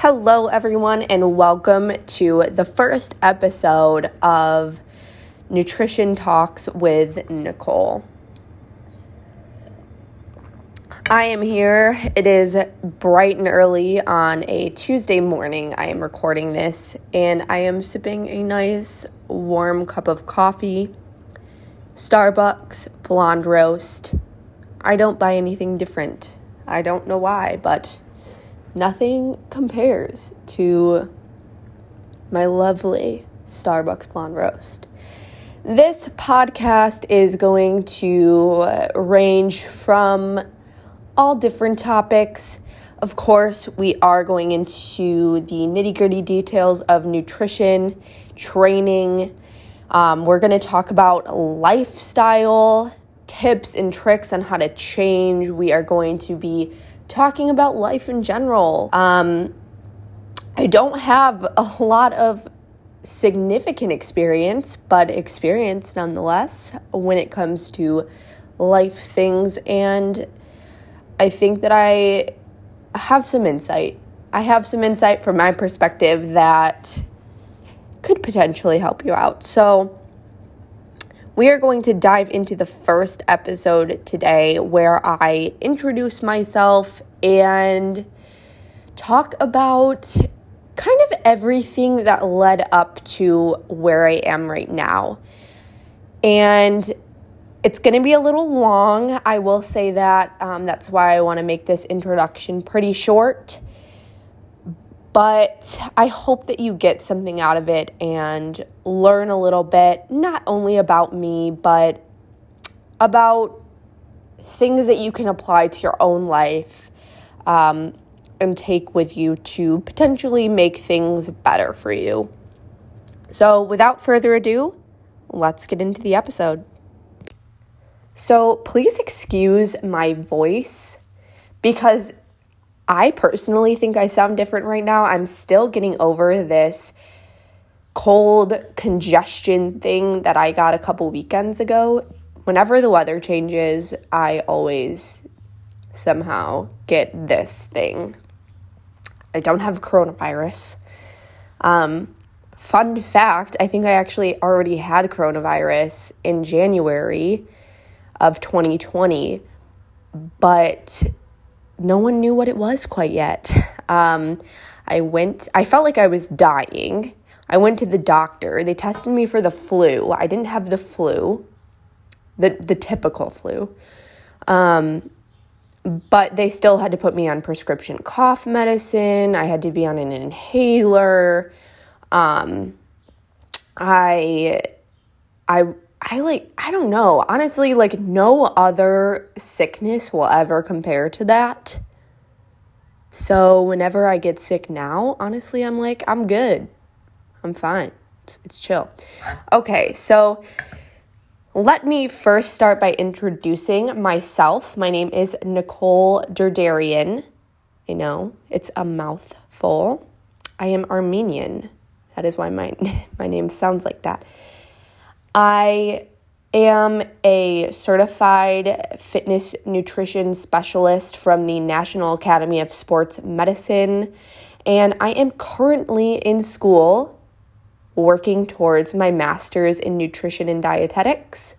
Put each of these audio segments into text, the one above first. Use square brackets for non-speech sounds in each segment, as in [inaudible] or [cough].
Hello, everyone, and welcome to the first episode of Nutrition Talks with Nicole. I am here. It is bright and early on a Tuesday morning. I am recording this, and I am sipping a nice warm cup of coffee. Starbucks blonde roast. I don't buy anything different. I don't know why, but nothing compares to my lovely Starbucks blonde roast. This podcast is going to range from all different topics. Of course, we are going into the nitty gritty details of nutrition, training. Um, we're going to talk about lifestyle tips and tricks on how to change. We are going to be talking about life in general. Um, I don't have a lot of significant experience, but experience nonetheless when it comes to life things. And I think that I have some insight. I have some insight from my perspective that could potentially help you out. So, we are going to dive into the first episode today where I introduce myself and talk about kind of everything that led up to where I am right now. And it's going to be a little long. I will say that. Um, that's why I want to make this introduction pretty short. But I hope that you get something out of it and learn a little bit, not only about me, but about things that you can apply to your own life um, and take with you to potentially make things better for you. So, without further ado, let's get into the episode. So, please excuse my voice because I personally think I sound different right now. I'm still getting over this cold congestion thing that I got a couple weekends ago. Whenever the weather changes, I always somehow get this thing. I don't have coronavirus. Um, fun fact I think I actually already had coronavirus in January of 2020, but no one knew what it was quite yet. Um, I went, I felt like I was dying. I went to the doctor. They tested me for the flu. I didn't have the flu, the, the typical flu. Um, but they still had to put me on prescription cough medicine. I had to be on an inhaler. Um, I, I, I like, I don't know. Honestly, like, no other sickness will ever compare to that. So, whenever I get sick now, honestly, I'm like, I'm good. I'm fine. It's, chill. Okay, so let me first start by introducing myself. My name is Nicole Derdarian. I know it's a mouthful. I am Armenian. That is why my, [laughs] my name sounds like that. I am a certified fitness nutrition specialist from the National Academy of Sports Medicine, and I am currently in school working towards my master's in nutrition and dietetics.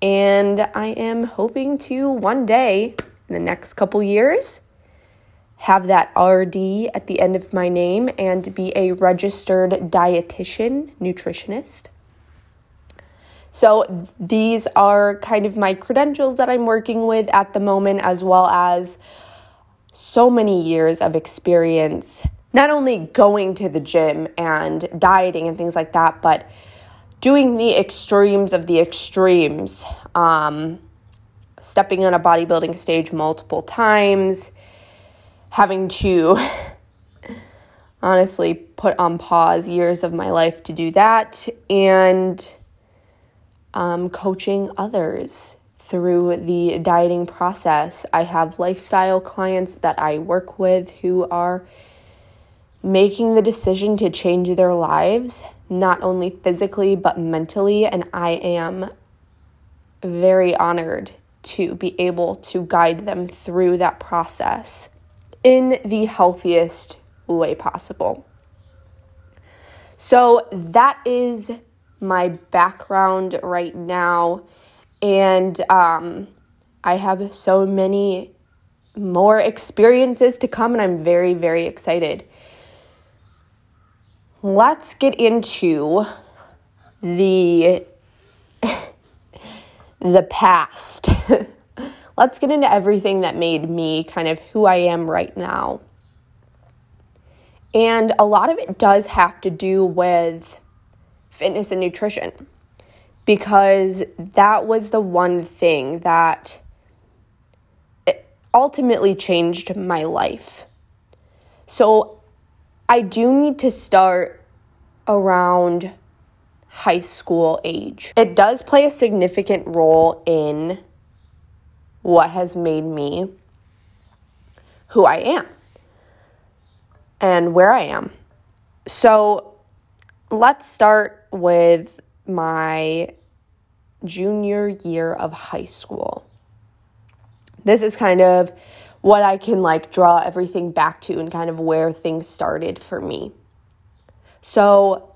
And I am hoping to one day in the next couple years have that RD at the end of my name and be a registered dietitian, nutritionist. So these are kind of my credentials that I'm working with at the moment, as well as so many years of experience not only going to the gym and dieting and things like that, but doing the extremes of the extremes, um, stepping on a bodybuilding stage multiple times, having to [laughs] honestly put on pause years of my life to do that, and um, coaching others through the dieting process. I have lifestyle clients that I work with who are making the decision to change their lives, not only physically, but mentally. And I am very honored to be able to guide them through that process in the healthiest way possible. So that is my background right now. And um, I have so many more experiences to come, and I'm very, very excited. Let's get into the [laughs] the past. [laughs] Let's get into everything that made me kind of who I am right now. And a lot of it does have to do with fitness and nutrition because that was the one thing that ultimately changed my life. So I do need to start around high school age. It does play a significant role in what has made me who I am and where I am. So let's start with my junior year of high school. This is kind of what I can like draw everything back to and kind of where things started for me. So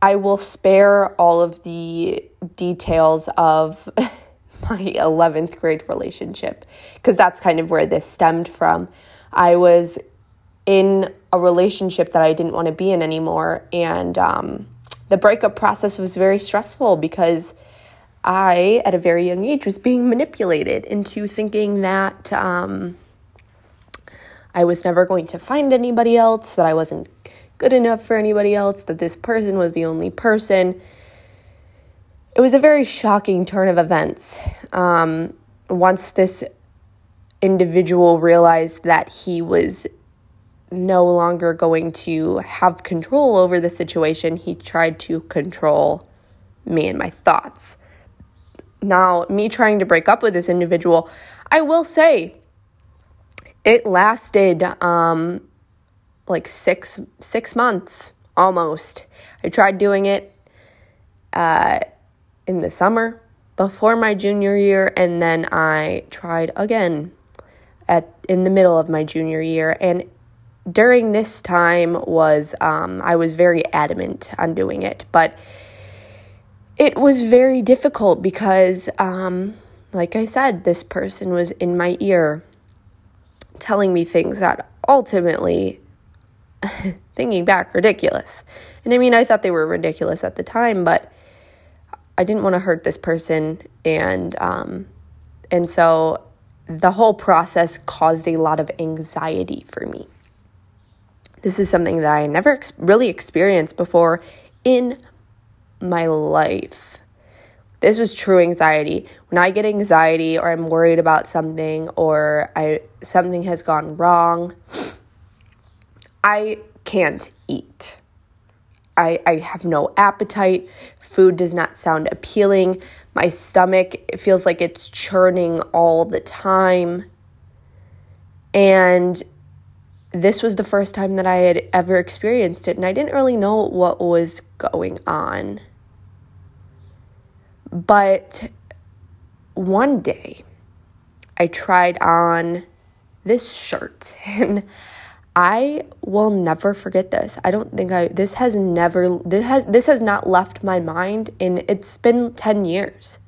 I will spare all of the details of [laughs] my 11th grade relationship because that's kind of where this stemmed from. I was in a relationship that I didn't want to be in anymore, and um, the breakup process was very stressful because I, at a very young age, was being manipulated into thinking that um, I was never going to find anybody else, that I wasn't good enough for anybody else, that this person was the only person it was a very shocking turn of events. Um, once this individual realized that he was no longer going to have control over the situation, he tried to control me and my thoughts. Now, me trying to break up with this individual, I will say it lasted um, like six six months almost. I tried doing it. Uh, in the summer before my junior year and then I tried again at in the middle of my junior year and during this time was um, I was very adamant on doing it but it was very difficult because um, like I said this person was in my ear telling me things that ultimately [laughs] thinking back ridiculous and I mean I thought they were ridiculous at the time but I didn't want to hurt this person, and um, and so the whole process caused a lot of anxiety for me. This is something that I never ex- really experienced before in my life. This was true anxiety. When I get anxiety or I'm worried about something or I something has gone wrong, I can't eat. I, I have no appetite. Food does not sound appealing. My stomach it feels like it's churning all the time. And this was the first time that I had ever experienced it, and I didn't really know what was going on. But one day, I tried on this shirt, [laughs] and I will never forget this. I don't think I this has never this has this has not left my mind and it's been 10 years.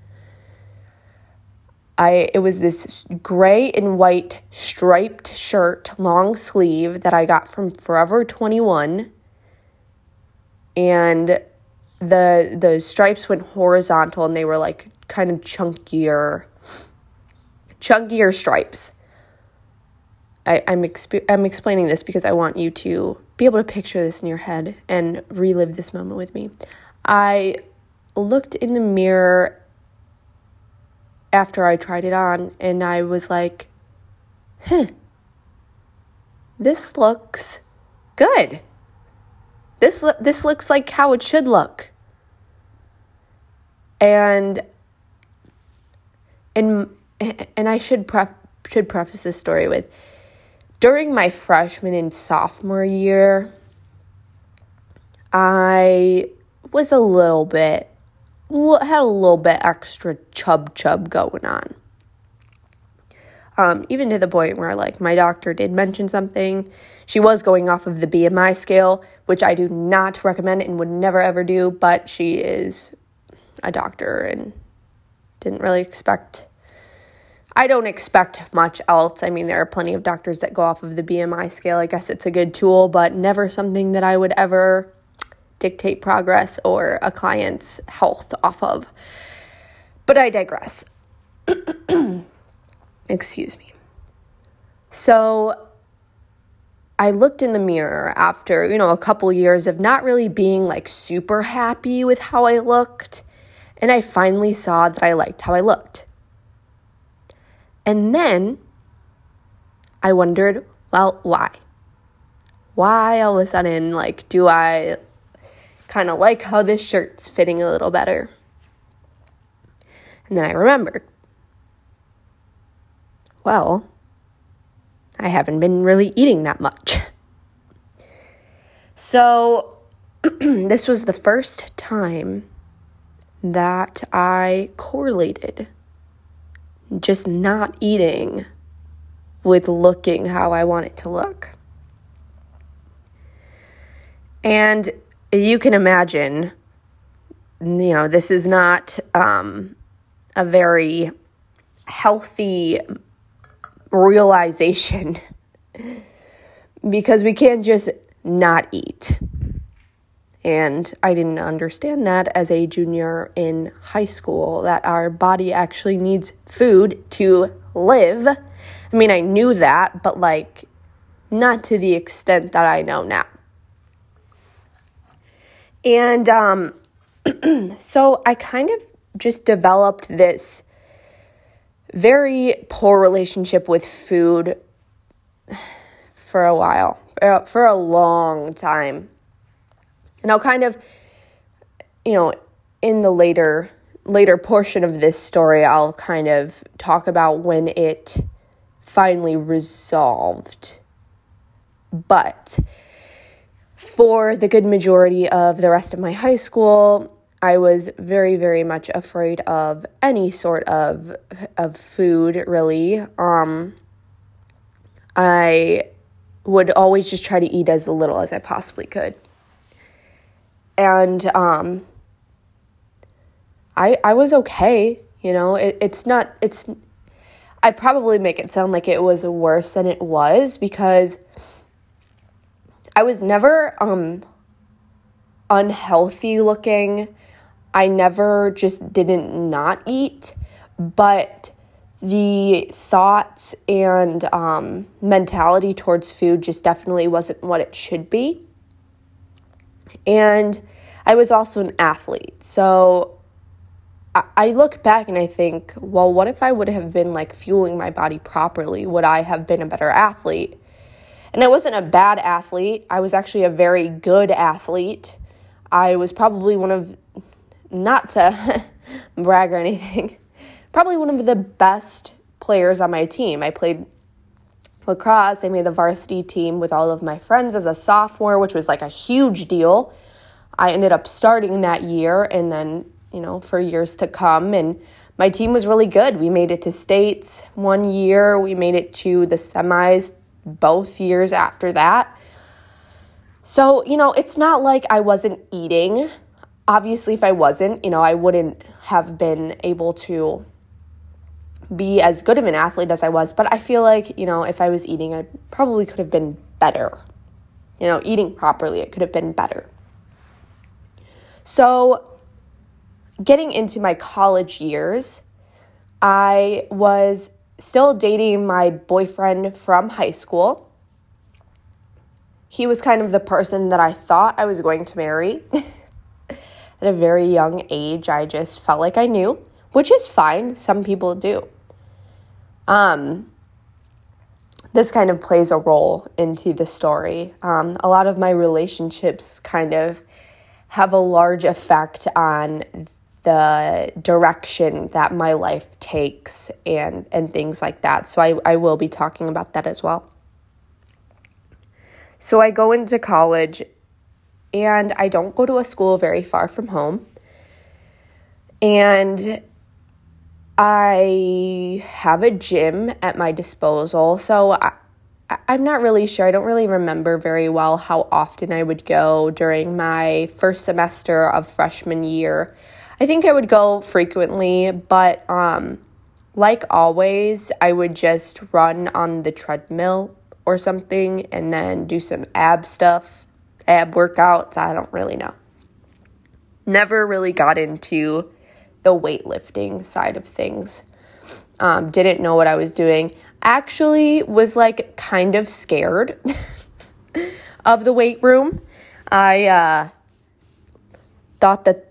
I it was this gray and white striped shirt, long sleeve that I got from Forever 21 and the the stripes went horizontal and they were like kind of chunkier chunkier stripes I, I'm, exp- I'm explaining this because I want you to be able to picture this in your head and relive this moment with me. I looked in the mirror after I tried it on and I was like, huh, this looks good. This, this looks like how it should look. And and and I should pref- should preface this story with during my freshman and sophomore year, I was a little bit, had a little bit extra chub chub going on. Um, even to the point where, like, my doctor did mention something. She was going off of the BMI scale, which I do not recommend and would never ever do, but she is a doctor and didn't really expect. I don't expect much else. I mean, there are plenty of doctors that go off of the BMI scale. I guess it's a good tool, but never something that I would ever dictate progress or a client's health off of. But I digress. [clears throat] Excuse me. So I looked in the mirror after, you know, a couple years of not really being like super happy with how I looked. And I finally saw that I liked how I looked. And then I wondered, well, why? Why all of a sudden, like, do I kind of like how this shirt's fitting a little better. And then I remembered, well, I haven't been really eating that much. [laughs] So, [clears throat] this was the first time that I correlated just not eating with looking how I want it to look. And you can imagine, you know, this is not um, a very healthy realization [laughs] because we can't just not eat. And I didn't understand that as a junior in high school, that our body actually needs food to live. I mean, I knew that, but like not to the extent that I know now. And um, [clears throat] so I kind of just developed this very poor relationship with food for a while, uh, for a long time. And I'll kind of, you know, in the later later portion of this story, I'll kind of talk about when it finally resolved. But for the good majority of the rest of my high school, I was very, very much afraid of any sort of of food. Really, um, I would always just try to eat as little as I possibly could, and um, I I was okay. You know, it, it's not. It's. I probably make it sound like it was worse than it was because I was never um unhealthy looking. I never just didn't not eat, but the thoughts and um, mentality towards food just definitely wasn't what it should be. And I was also an athlete. So I, I look back and I think, well, what if I would have been like fueling my body properly? Would I have been a better athlete? And I wasn't a bad athlete. I was actually a very good athlete. I was probably one of, not to [laughs] brag or anything, [laughs] probably one of the best players on my team. I played lacrosse. I made the varsity team with all of my friends as a sophomore, which was like a huge deal. I ended up starting that year and then, you know, for years to come. And my team was really good. We made it to states one year, we made it to the semis both years after that. So, you know, it's not like I wasn't eating. Obviously, if I wasn't, you know, I wouldn't have been able to be as good of an athlete as I was. But I feel like, you know, if I was eating, I probably could have been better. You know, eating properly, it could have been better. So, getting into my college years, I was still dating my boyfriend from high school. He was kind of the person that I thought I was going to marry. [laughs] At a very young age, I just felt like I knew, which is fine. Some people do. Um, this kind of plays a role into the story. Um, a lot of my relationships kind of have a large effect on the direction that my life takes and and things like that. So I, I will be talking about that as well. So I go into college and I don't go to a school very far from home. And I have a gym at my disposal, so I, I'm not really sure. I don't really remember very well how often I would go during my first semester of freshman year. I think I would go frequently, but um, like always, I would just run on the treadmill or something and then do some ab stuff, ab workouts. I don't really know. Never really got into the weightlifting side of things. Um, didn't know what I was doing. Actually, was like kind of scared [laughs] of the weight room. I uh, thought that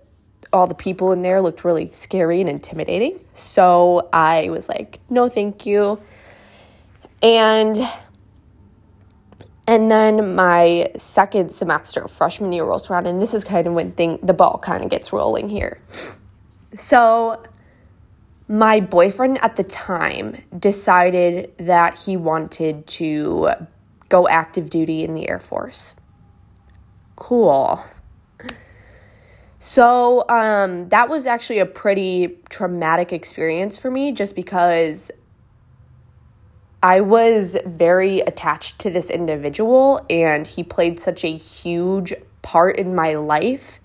all the people in there looked really scary and intimidating. So I was like, no, thank you. And and then my second semester of freshman year rolls around, and this is kind of when thing the ball kind of gets rolling here. So my boyfriend at the time decided that he wanted to go active duty in the Air Force. Cool. So, um, that was actually a pretty traumatic experience for me just because I was very attached to this individual and he played such a huge part in my life.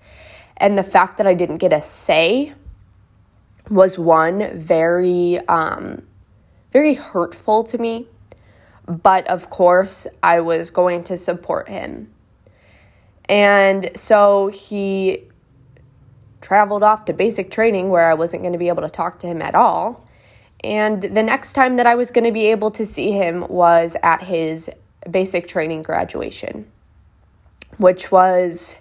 And the fact that I didn't get a say was one very, um, very hurtful to me. But of course, I was going to support him. And so he traveled off to basic training where I wasn't going to be able to talk to him at all. And the next time that I was going to be able to see him was at his basic training graduation, which was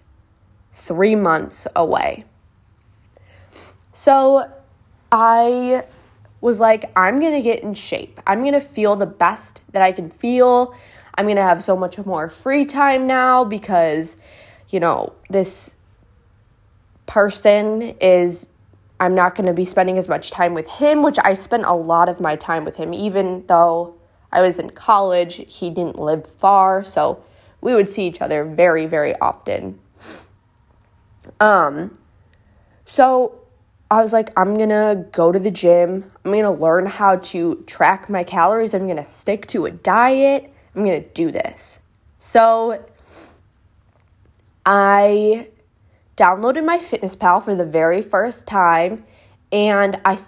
three months away. So I was like, I'm going to get in shape. I'm going to feel the best that I can feel. I'm going to have so much more free time now because, you know, this person is I'm not going to be spending as much time with him, which I spent a lot of my time with him, even though I was in college. He didn't live far, so we would see each other very, very often. Um, so I was like, I'm gonna go to the gym. I'm gonna learn how to track my calories. I'm gonna stick to a diet. I'm gonna do this. So I downloaded MyFitnessPal for the very first time and I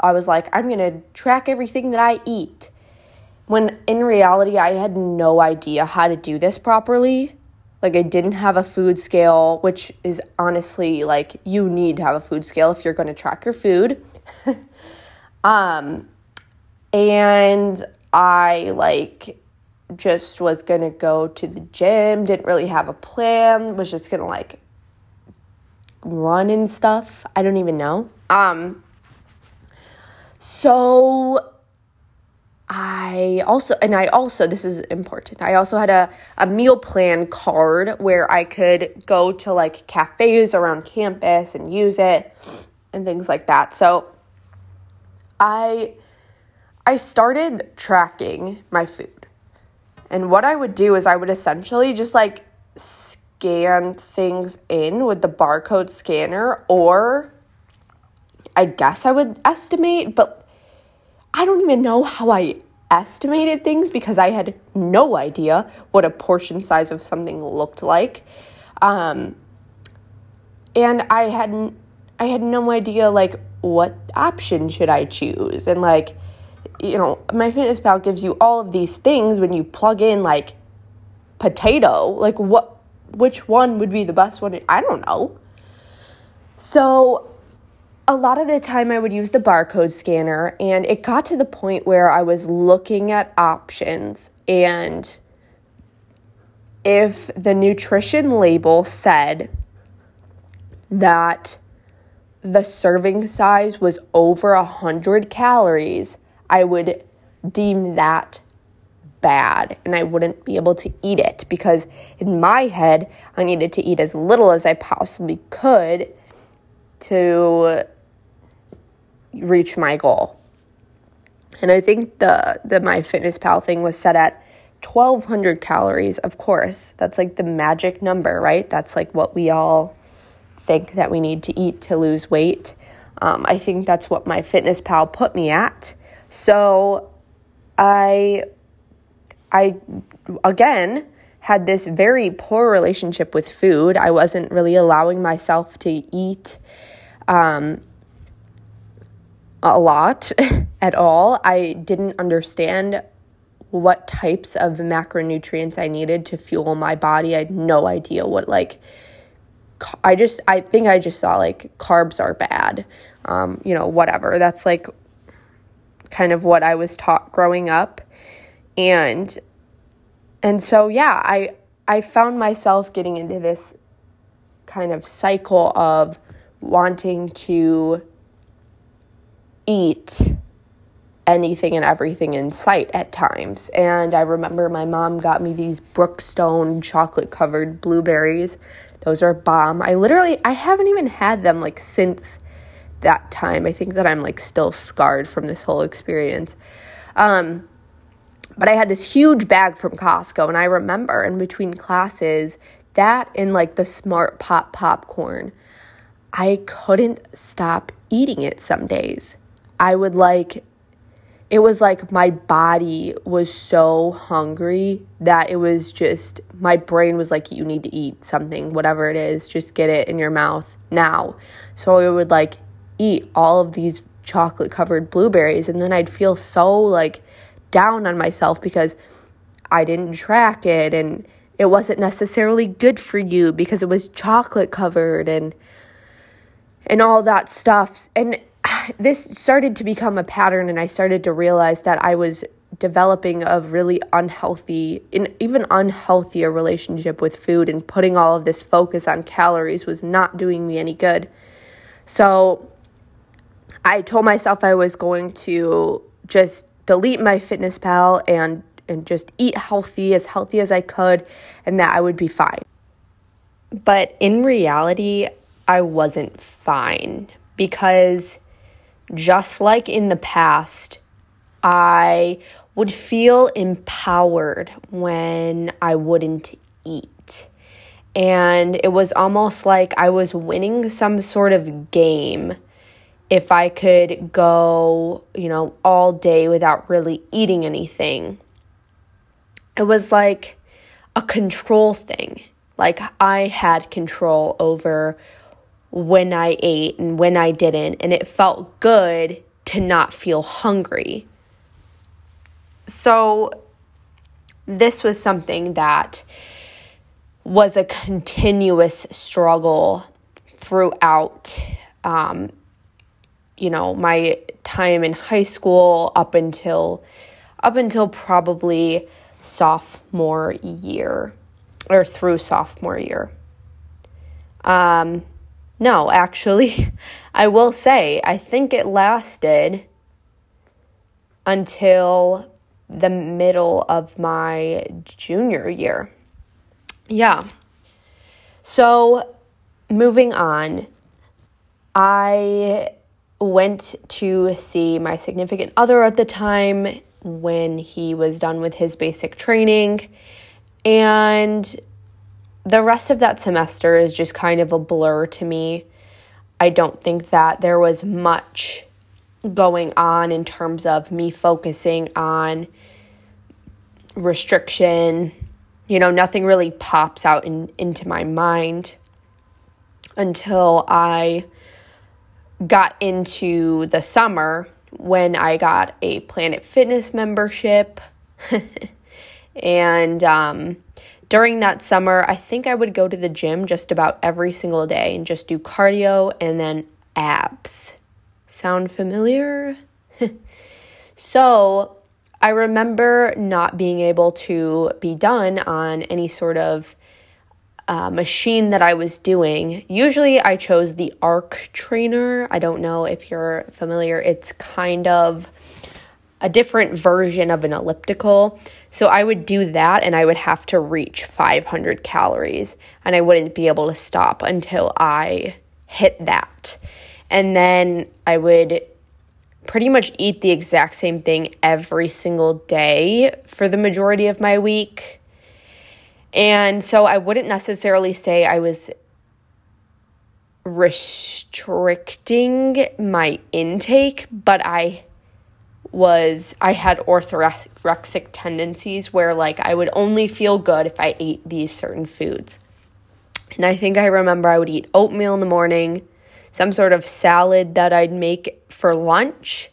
I was like I'm to track everything that I eat. When in reality I had no idea how to do this properly. Like I didn't have a food scale, which is honestly like you need to have a food scale if you're to track your food. [laughs] um and I like just was to go to the gym, didn't really have a plan, was just to like run and stuff. I don't even know. Um, so I also, and I also, this is important, I also had a, a meal plan card where I could go to like cafes around campus and use it and things like that. So I, I started tracking my food. And what I would do is I would essentially just like scan things in with the barcode scanner, or I guess I would estimate, but I don't even know how I estimated things because I had no idea what a portion size of something looked like. Um, and I hadn't I had no idea like what option should I choose and like you know my fitness pal gives you all of these things when you plug in like potato like what which one would be the best one. I don't know. So, a lot of the time I would use the barcode scanner, and it got to the point where I was looking at options. And if the nutrition label said that the serving size was over 100 calories, I would deem that bad and I wouldn't be able to eat it because in my head, I needed to eat as little as I possibly could to reach my goal. And I think the the MyFitnessPal thing was set at 1200 calories, of course. That's like the magic number, right? That's like what we all think that we need to eat to lose weight. Um, I think that's what my fitness pal put me at. So I, I again had this very poor relationship with food. I wasn't really allowing myself to eat um, a lot [laughs] at all. I didn't understand what types of macronutrients I needed to fuel my body. I had no idea what like I just I think I just saw like carbs are bad. Um, you know, whatever. That's like kind of what I was taught growing up. And and so yeah, I I found myself getting into this kind of cycle of wanting to eat anything and everything in sight at times. And I remember my mom got me these Brookstone chocolate covered blueberries. Those are bomb. I literally I haven't even had them like since that time. I think that I'm like still scarred from this whole experience. Um but I had this huge bag from Costco and I remember in between classes that and like the smart pop popcorn. I couldn't stop eating it some days. I would like it was like my body was so hungry that it was just my brain was like you need to eat something whatever it is just get it in your mouth now so i would like eat all of these chocolate covered blueberries and then i'd feel so like down on myself because i didn't track it and it wasn't necessarily good for you because it was chocolate covered and and all that stuff and this started to become a pattern and I started to realize that I was developing a really unhealthy an even unhealthier relationship with food and putting all of this focus on calories was not doing me any good. So I told myself I was going to just delete my fitness pal and and just eat healthy as healthy as I could and that I would be fine. But in reality, I wasn't fine because just like in the past, I would feel empowered when I wouldn't eat. And it was almost like I was winning some sort of game if I could go, you know, all day without really eating anything. It was like a control thing. Like I had control over when I ate and when I didn't, and it felt good to not feel hungry. So, this was something that was a continuous struggle throughout, um, you know, my time in high school up until up until probably sophomore year or through sophomore year. Um, no, actually, [laughs] I will say, I think it lasted until the middle of my junior year. Yeah. So, moving on, I went to see my significant other at the time when he was done with his basic training. And the rest of that semester is just kind of a blur to me. I don't think that there was much going on in terms of me focusing on restriction. You know, nothing really pops out in, into my mind until I got into the summer when I got a Planet Fitness membership. [laughs] and um, during that summer, I think I would go to the gym just about every single day and just do cardio and then abs. Sound familiar? [laughs] so, I remember not being able to be done on any sort of uh, machine that I was doing. Usually, I chose the Arc Trainer. I don't know if you're familiar, it's kind of a different version of an elliptical. So I would do that and I would have to reach 500 calories and I wouldn't be able to stop until I hit that. And then I would pretty much eat the exact same thing every single day for the majority of my week. And so I wouldn't necessarily say I was restricting my intake, but I was I had orthorexic tendencies where like I would only feel good if I ate these certain foods. And I think I remember I would eat oatmeal in the morning, some sort of salad that I'd make for lunch,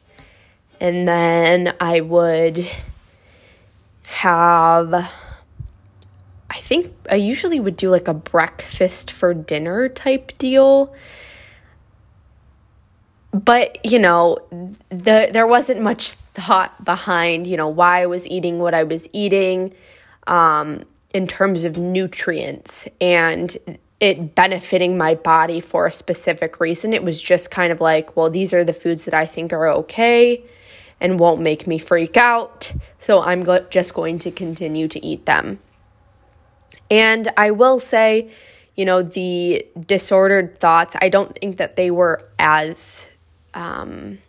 and then I would have I think I usually would do like a breakfast for dinner type deal but you know the there wasn't much thought behind you know why I was eating what I was eating um, in terms of nutrients and it benefiting my body for a specific reason. It was just kind of like, well, these are the foods that I think are okay and won't make me freak out. So I'm go- just going to continue to eat them. And I will say, you know, the disordered thoughts, I don't think that they were as um,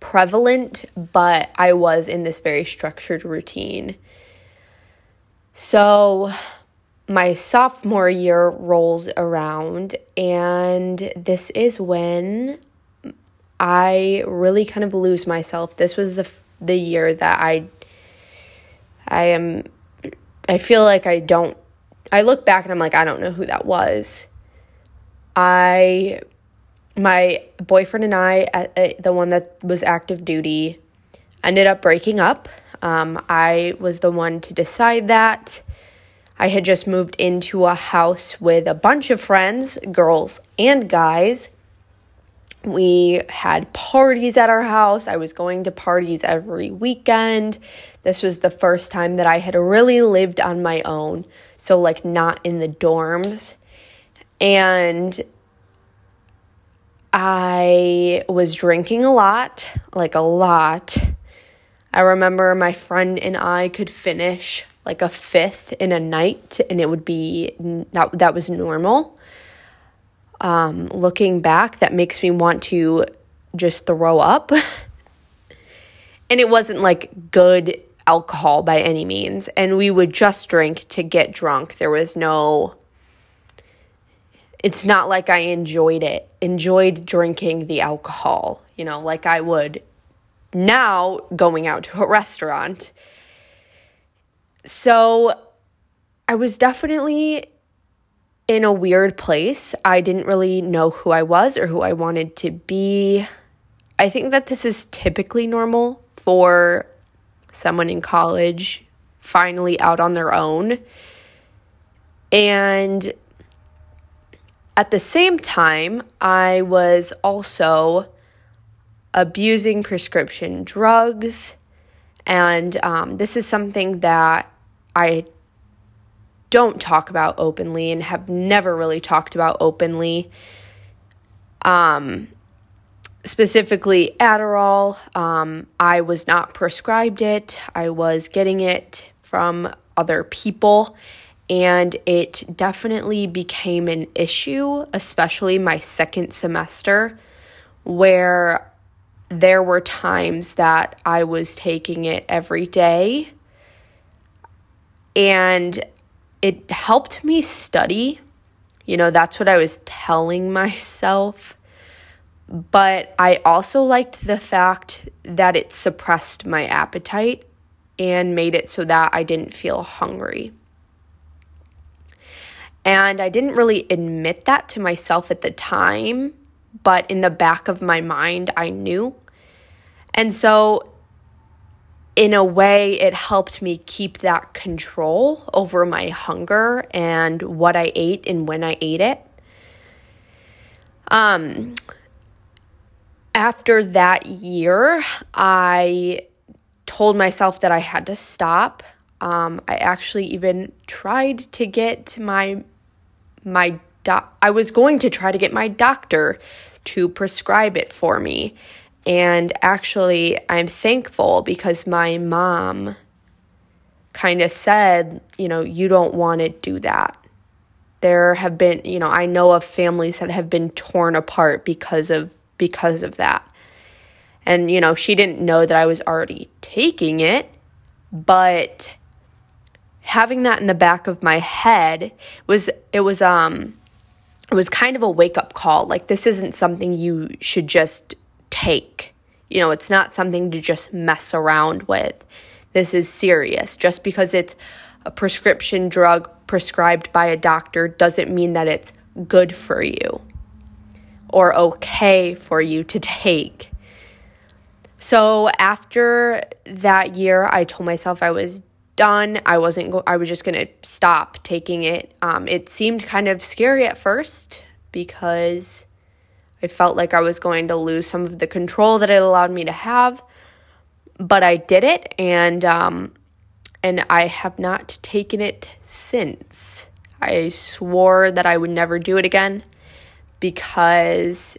prevalent, but I was in this very structured routine. So my sophomore year rolls around, and this is when I really kind of lose myself. This was the the year that I I am I feel like I don't I look back and I'm like I don't know who that was. I my boyfriend and I, uh, the one that was active duty, ended up breaking up. Um, I was the one to decide that. I had just moved into a house with a bunch of friends, girls and guys. We had parties at our house. I was going to parties every weekend. This was the first time that I had really lived on my own, so like not in the dorms. And I was drinking a lot, like a lot. I remember my friend and I could finish like a fifth in a night, and it would be that that was normal. Um, looking back, that makes me want to just throw up. [laughs] and it wasn't like good alcohol by any means. And we would just drink to get drunk. There was no it's not like I enjoyed it, enjoyed drinking the alcohol, you know, like I would now going out to a restaurant. So I was definitely in a weird place. I didn't really know who I was or who I wanted to be. I think that this is typically normal for someone in college finally out on their own. And at the same time, I was also abusing prescription drugs. And um, this is something that I don't talk about openly and have never really talked about openly. Um, specifically, Adderall. Um, I was not prescribed it, I was getting it from other people and it definitely became an issue, especially my second semester, where there were times that I was taking it every day. And it helped me study. You know, that's what I was telling [laughs] myself. But I also liked the fact that it suppressed my appetite and made it so that I didn't feel hungry. And I didn't really admit that to myself at the time, but in the back of my mind, I knew. And so, in a way, it helped me keep that control over my hunger and what I ate and when I ate it. Um, after that year, I told myself that I had to stop. Um, I actually even tried to get my my doc- I was going to try to get my doctor to prescribe it for me. And actually, I'm thankful because my mom kind of said, you know, you don't want to do that. There have been, you know, I know of families that have been torn apart because of because of that. And you know, she didn't know that I was already taking it, but having that in the back of my head was it was um it was kind of a wake up call. Like, this isn't something you should just take. You know, it's not something to just mess around with. This is serious. Just because it's a prescription drug prescribed by a doctor doesn't mean that it's good for you or okay for you to [laughs] take. So after that year, I told myself I was done. I wasn't. Go- I was just gonna stop taking it. Um, it seemed kind of scary at first because I felt like I was going to lose some of the control that it allowed me to have. But I did it, and um, and I have not taken it since. I swore that I would never do it again because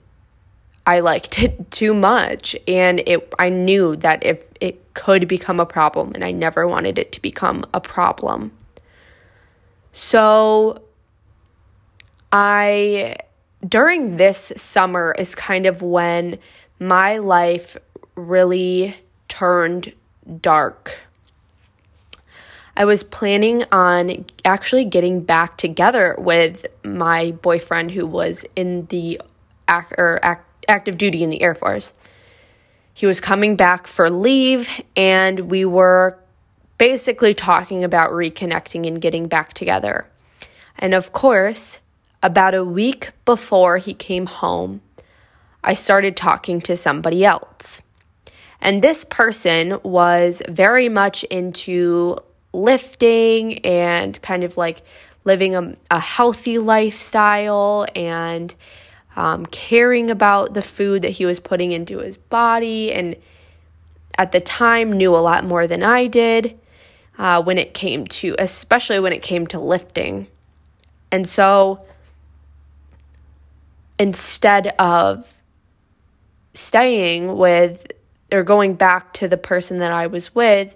I liked it [laughs] too much and it I knew that if it could become a problem and I never wanted it to become a problem. So I during this summer is kind of when my life really turned dark. I was planning on actually getting back together with my boyfriend who was in the act, or act, active duty in the Air Force. He was coming back for leave, and we were basically talking about reconnecting and getting back together. And of course, about a week before he came home, I started talking to somebody else. And this person was very much into lifting and kind of like living a, a healthy lifestyle and um, caring about the food that he was putting into his body. And at the time, knew a lot more than I did uh, when it came to, especially when it came to lifting. And so instead of staying with or going back to the person that I was with,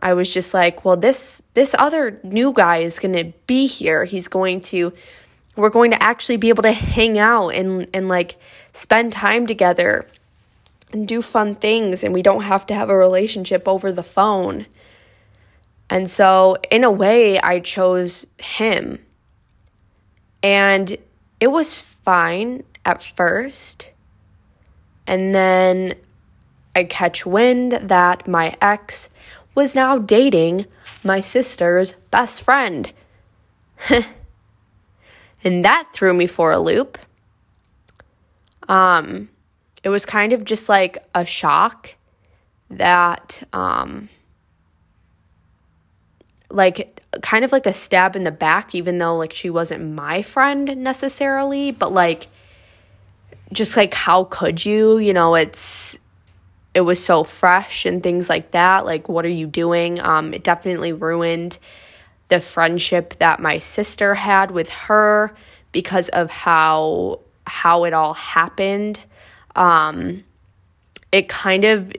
I was just like, well, this this other new guy is going to be here. He's going to we're going to actually be able to hang out and and like spend time together and do fun things and we don't have to have a relationship over the phone. And so, in a way, I chose him. And it was fine at first. And then I catch wind that my ex was now dating my sister's best friend. [laughs] and that threw me for a loop. Um, it was kind of just like a shock that, um, like, kind of like a stab in the back, even though, like, she wasn't my friend necessarily, but like, just like, how could you? You know, it's, it was so fresh and things like that. Like, what are you doing? Um, it definitely ruined the friendship that my sister had with her because of how how it all happened. Um, it kind of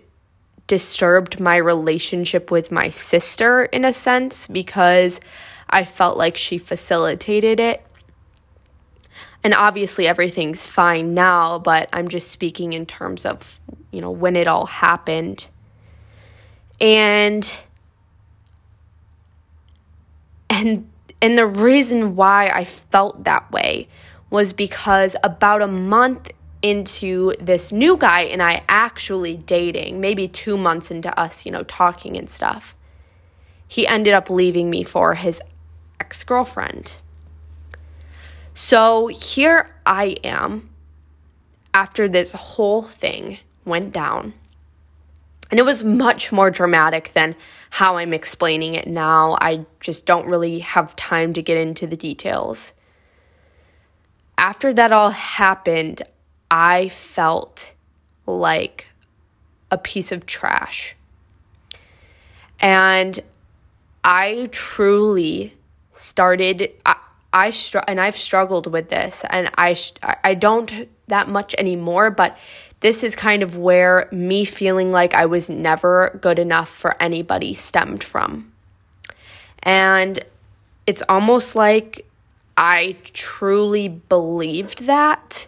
disturbed my relationship with my sister in a sense because I felt like she facilitated it and obviously everything's fine now, but I'm just speaking in terms of, you know, when it all happened. And and and the reason why I felt that way was because about a month into this new guy and I actually dating, maybe 2 months into us, you know, talking and stuff. He ended up leaving me for his ex-girlfriend. So here I am after this whole thing went down. And it was much more dramatic than how I'm explaining it now. I just don't really have time to get into the details. After that all happened, I felt like a piece of trash. And I truly started. I, I str- and I've struggled with this and I I don't that much anymore but this is kind of where me feeling like I was never good enough for anybody stemmed from. And it's almost like I truly believed that.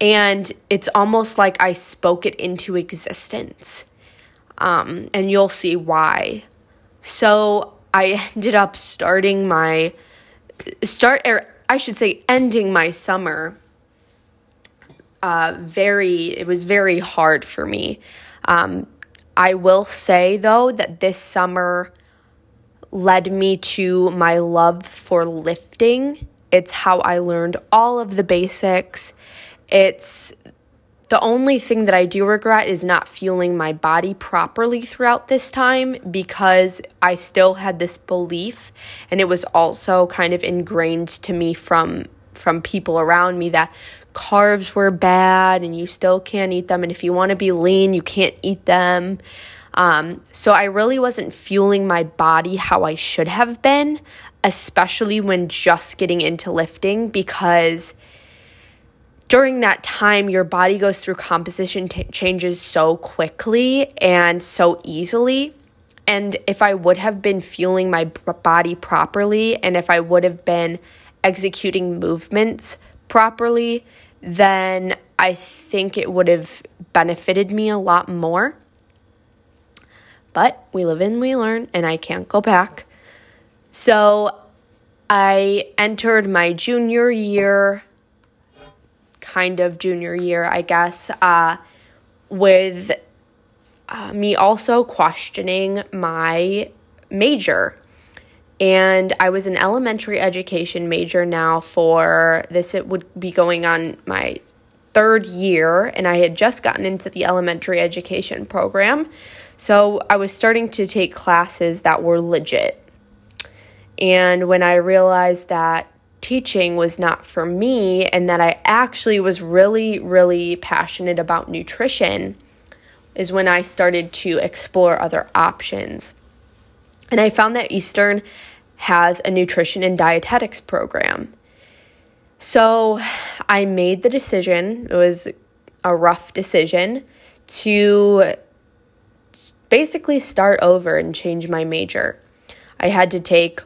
And it's almost like I spoke it into existence. Um, and you'll see why. So I ended up starting my start er, I should say, ending my summer, uh, very, it was very hard for me. Um, I will say, though, that this summer led me to my love for lifting. It's how I learned all of the basics. It's the only thing that I do regret is not fueling my body properly throughout this time because I still had this belief and it was also kind of ingrained to me from from people around me that carbs were bad and you still can't eat them and if you want to be lean you can't eat them. Um, so I really wasn't fueling my body how I should have been, especially when just getting into lifting because during that time, your body goes through composition t- changes so quickly and so easily. And if I would have been fueling my b- body properly and if I would have been executing movements properly, then I think it would have benefited me a lot more. But we live and we learn, and I can't go back. So I entered my junior year kind of junior year, I guess, uh, with uh, me also questioning my major. And I was an elementary education major now for this, it would be going on my third year, and I had just gotten into the elementary education program. So I was starting to take classes that were legit. And when I realized that teaching was not for me and that I actually was really, really passionate about nutrition is when I started to explore other options. And I found that Eastern has a nutrition and dietetics program. So I made the decision, it was a rough decision, to basically start over and change my major. I had to take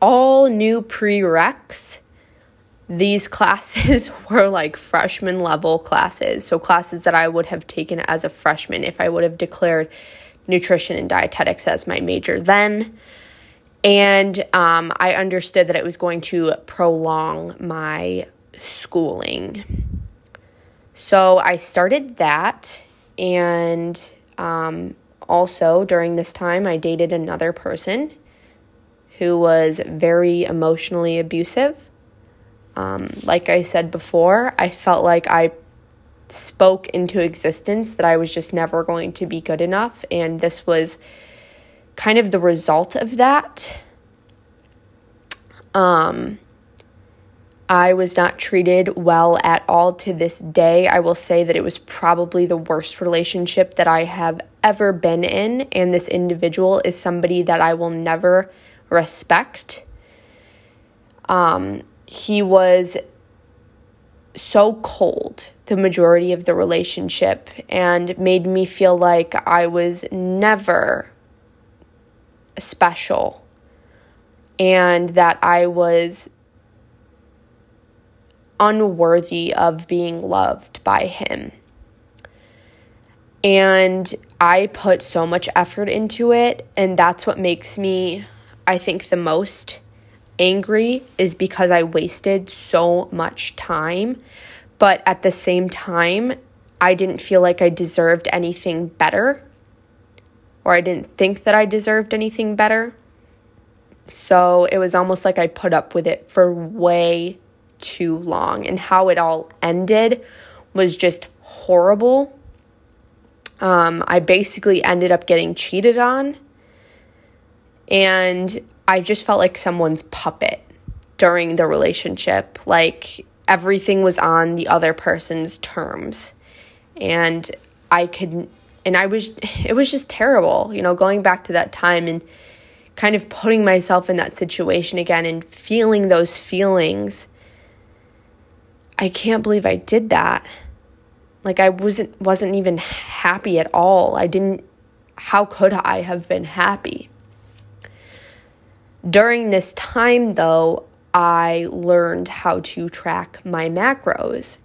all new prereqs. These classes [laughs] were like freshman level classes, so classes that I would have taken as a freshman if I would have declared nutrition and dietetics as my major then. And um, I understood that it was going to prolong my schooling. So I started that, and um, also during this time, I dated another person who was very emotionally abusive. Um, like I said before, I felt like I spoke into existence that I was just never going to be good enough. And this was kind of the result of that. Um, I was not treated well at all to this day. I will say that it was probably the worst relationship that I have ever been in. And this individual is somebody that I will never respect. Um, he was so cold the majority of the relationship and made me feel like I was never special and that I was unworthy of being loved by him. And I put so much effort into it, and that's what makes me I think the most angry is because I wasted so much time. But at the same time, I didn't feel like I deserved anything better, or I didn't think that I deserved anything better. So it was almost like I put up with it for way too long. And how it all ended was just horrible. Um, I basically ended up getting cheated on and I just felt like someone's puppet during the relationship. Like everything was on the other person's terms. And I could, and I was, it was just terrible, you know, going back to that time and kind of putting myself in that situation again and feeling those feelings. I can't believe I did that. Like I wasn't wasn't even happy at all. I didn't how could I have been happy? During this time, though, I learned how to track my macros.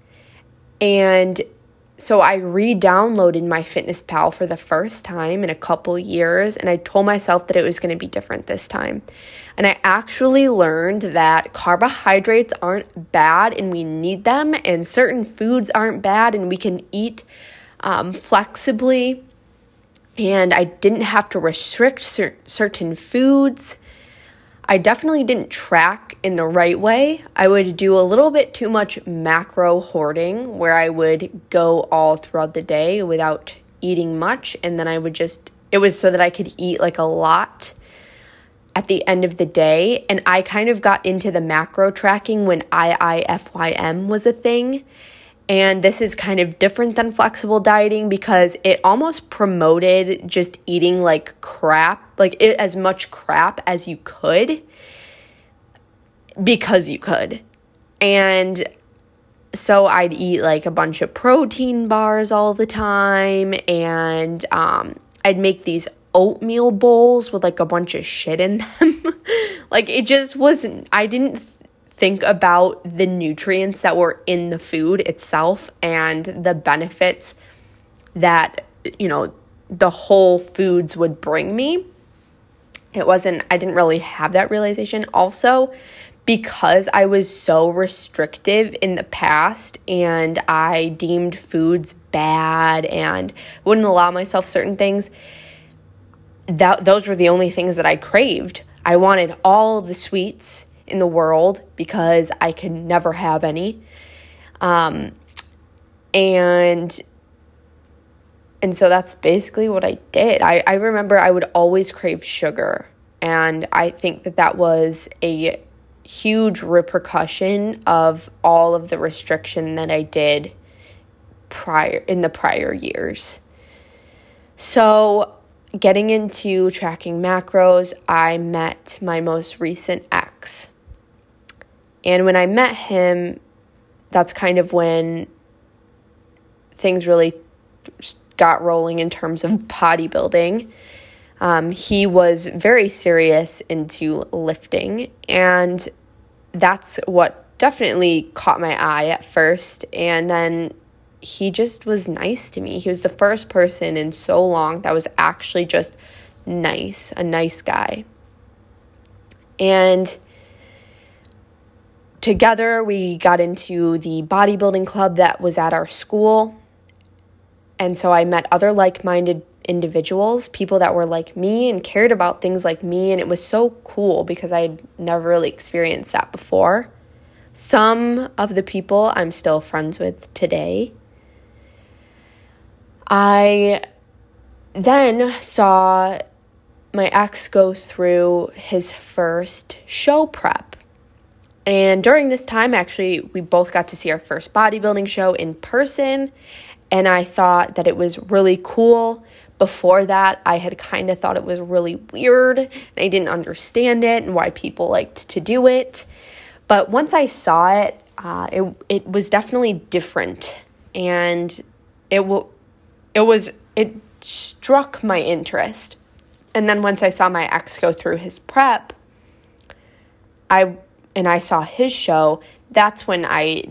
And so I re downloaded MyFitnessPal for the first time in a couple years, and I told myself that it was going to be different this time. And I actually learned that carbohydrates aren't bad and we need them, and certain foods aren't bad and we can eat um, flexibly. And I didn't have to restrict cer- certain foods. I definitely didn't track in the right way. I would do a little bit too much macro hoarding where I would go all throughout the day without eating much. And then I would just, it was so that I could eat like a lot at the end of the day. And I kind of got into the macro tracking when IIFYM was a thing. And this is kind of different than flexible dieting because it almost promoted just eating like crap, like it, as much crap as you could because you could. And so I'd eat like a bunch of protein bars all the time and um, I'd make these oatmeal bowls with like a bunch of shit in them. [laughs] like it just wasn't I didn't think about the nutrients that were in the food itself and the benefits that, you know, the whole foods would bring me. It wasn't, I didn't really have that realization. Also, because I was so restrictive in the past and I deemed foods bad and wouldn't allow myself certain things, that those were the only things that I craved. I wanted all the sweets in the world because I could never have any. Um, and and so that's basically what I did. I, I remember I would always crave sugar. And I think that that was a huge repercussion of all of the restriction that I did prior in the prior years. So, getting into tracking macros, I met my most recent ex. And when I met him, that's kind of when things really got rolling in terms of bodybuilding. Um, he was very serious into lifting, and that's what definitely caught my eye at first. And then he just was nice to me. He was the first person in so long that was actually just nice, a nice guy. And together we got into the bodybuilding club that was at our school. And so I met other like minded individuals, people that were like me and cared about things like me. And it was so cool because I had never really experienced that before. Some of the people I'm still friends with today. I then saw my ex go through his first show prep. And during this time, actually, we both got to see our first bodybuilding show in person. And I thought that it was really cool. Before that, I had kind of thought it was really weird and I didn't understand it and why people liked to do it. But once I saw it, uh, it, it was definitely different. And it, w- it was, it struck my interest. And then once I saw my ex go through his prep, I and I saw his show, that's when I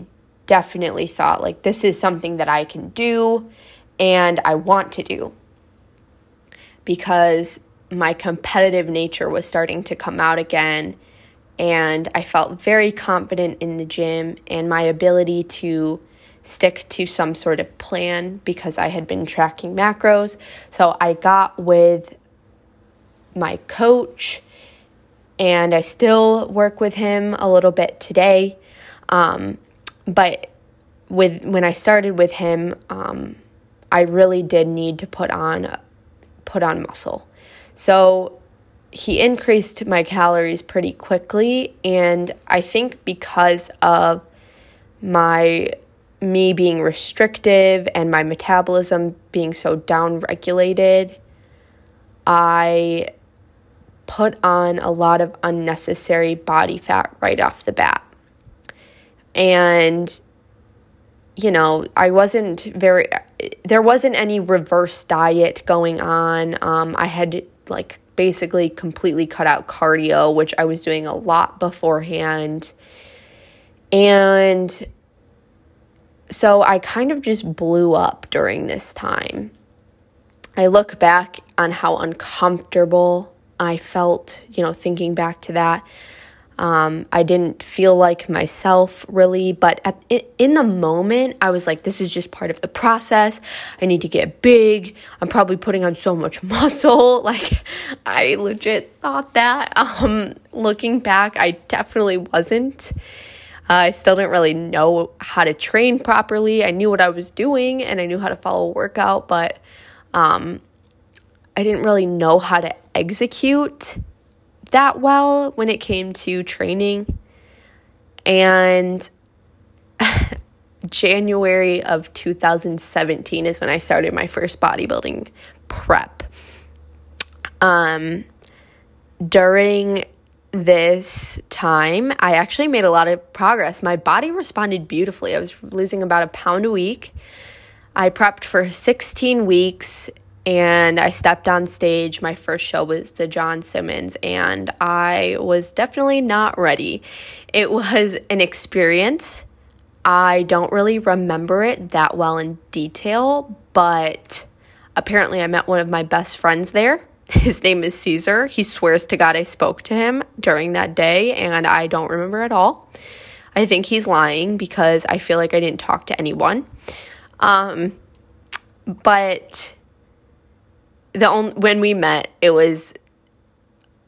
definitely thought, like, this is something that I can do and I want to do. Because my competitive nature was starting to come out again. And I felt very confident in the gym and my ability to stick to some sort of plan because I had been tracking macros. So I got with my coach and I still work with him a little bit today. Um, but with when I started with him, um, I really did need to put on put on muscle. So he increased my calories pretty quickly, and I think because of my me being restrictive and my metabolism being so down regulated, I put on a lot of unnecessary body fat right off the bat. And, you know, I wasn't very, there wasn't any reverse diet going on. Um, I had like basically completely cut out cardio, which I was doing a lot beforehand. And so I kind of just blew up during this time. I look back on how uncomfortable I felt, you know, thinking back to that. Um, I didn't feel like myself really, but at, in the moment, I was like, this is just part of the process. I need to get big. I'm probably putting on so much [laughs] muscle. Like, I legit thought that. [laughs] Um, looking back, I definitely wasn't. Uh, I still didn't really know how to train properly. I knew what I was doing and I knew how to follow a workout, but um, I didn't really know how to execute that well when it came to training. And [laughs] January of 2017 is when I started my first bodybuilding prep. Um, during this time, I actually made a lot of progress. My body responded beautifully. I was losing about a pound a week. I prepped for 16 weeks and I stepped on stage. My first show was the John Simmons, and I was definitely not ready. It was an experience. I don't really remember it that well in detail, but apparently I met one of my best friends there. [laughs] His name is Caesar. He swears to God I spoke to him during that day, and I don't remember at all. I think he's lying because I feel like I didn't talk to anyone. Um, but the only when we met, it was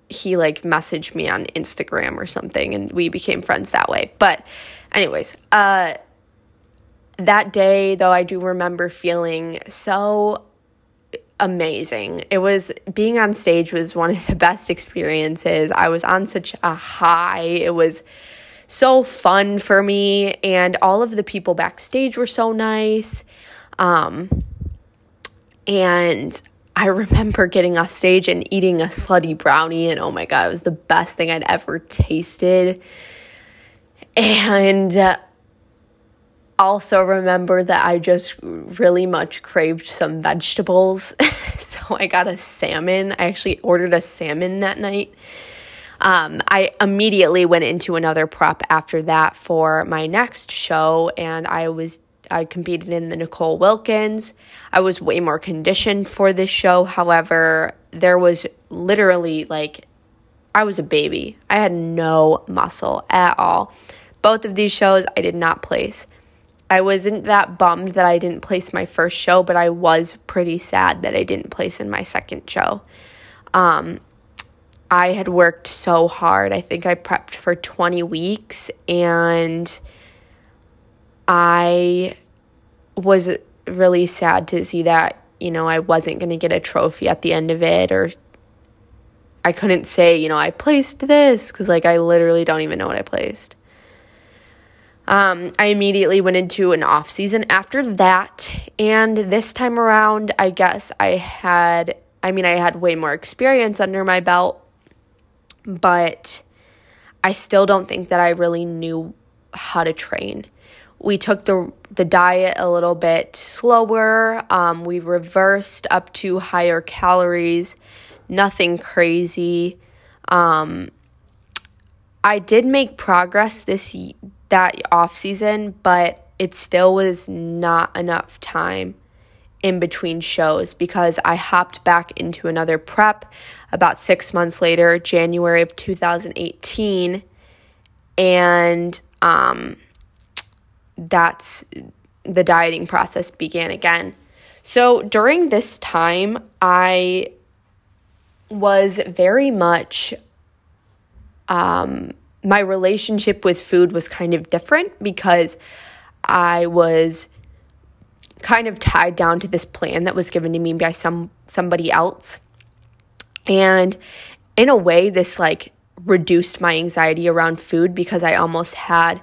he like messaged me on Instagram or something and we became friends that way. But anyways, uh that day though I do remember feeling so amazing. It was being on stage was one of the best experiences. I was on such a high. It was so fun for me and all of the people backstage were so nice. Um and I remember getting off stage and eating a slutty brownie, and oh my god, it was the best thing I'd ever tasted. And uh, also remember that I just really much craved some vegetables. [laughs] so I got a salmon. I actually ordered a salmon that night. Um, I immediately went into another prep after that for my next show, and I was I competed in the Nicole Wilkins. I was way more conditioned for this show. However, there was literally like I was a baby. I had no muscle at all. Both of these shows I did not place. I wasn't that bummed that I didn't place my first show, but I was pretty sad that I didn't place in my second show. Um, I had worked so hard. I think I prepped for 20 weeks and I was really sad to see that, you know, I wasn't going to get a trophy at the end of it or I couldn't say, you know, I placed this because, like, I literally don't even know what I placed. Um, I immediately went into an off season after that, and this time around, I guess I had, I mean, I had way more experience under my belt, but I still don't think that I really knew how to train we took the the diet a little bit slower. Um, we reversed up to higher calories, nothing crazy. Um, I did make progress this that off season, but it still was not enough time in between shows because I hopped back into another prep about six months later, January of 2018, and um, that's the dieting process began again. So during this time, I was very much, um, my relationship with food was kind of different because I was kind of tied down to this plan that was given to me by some somebody else. And in a way this like reduced my anxiety around food because I almost had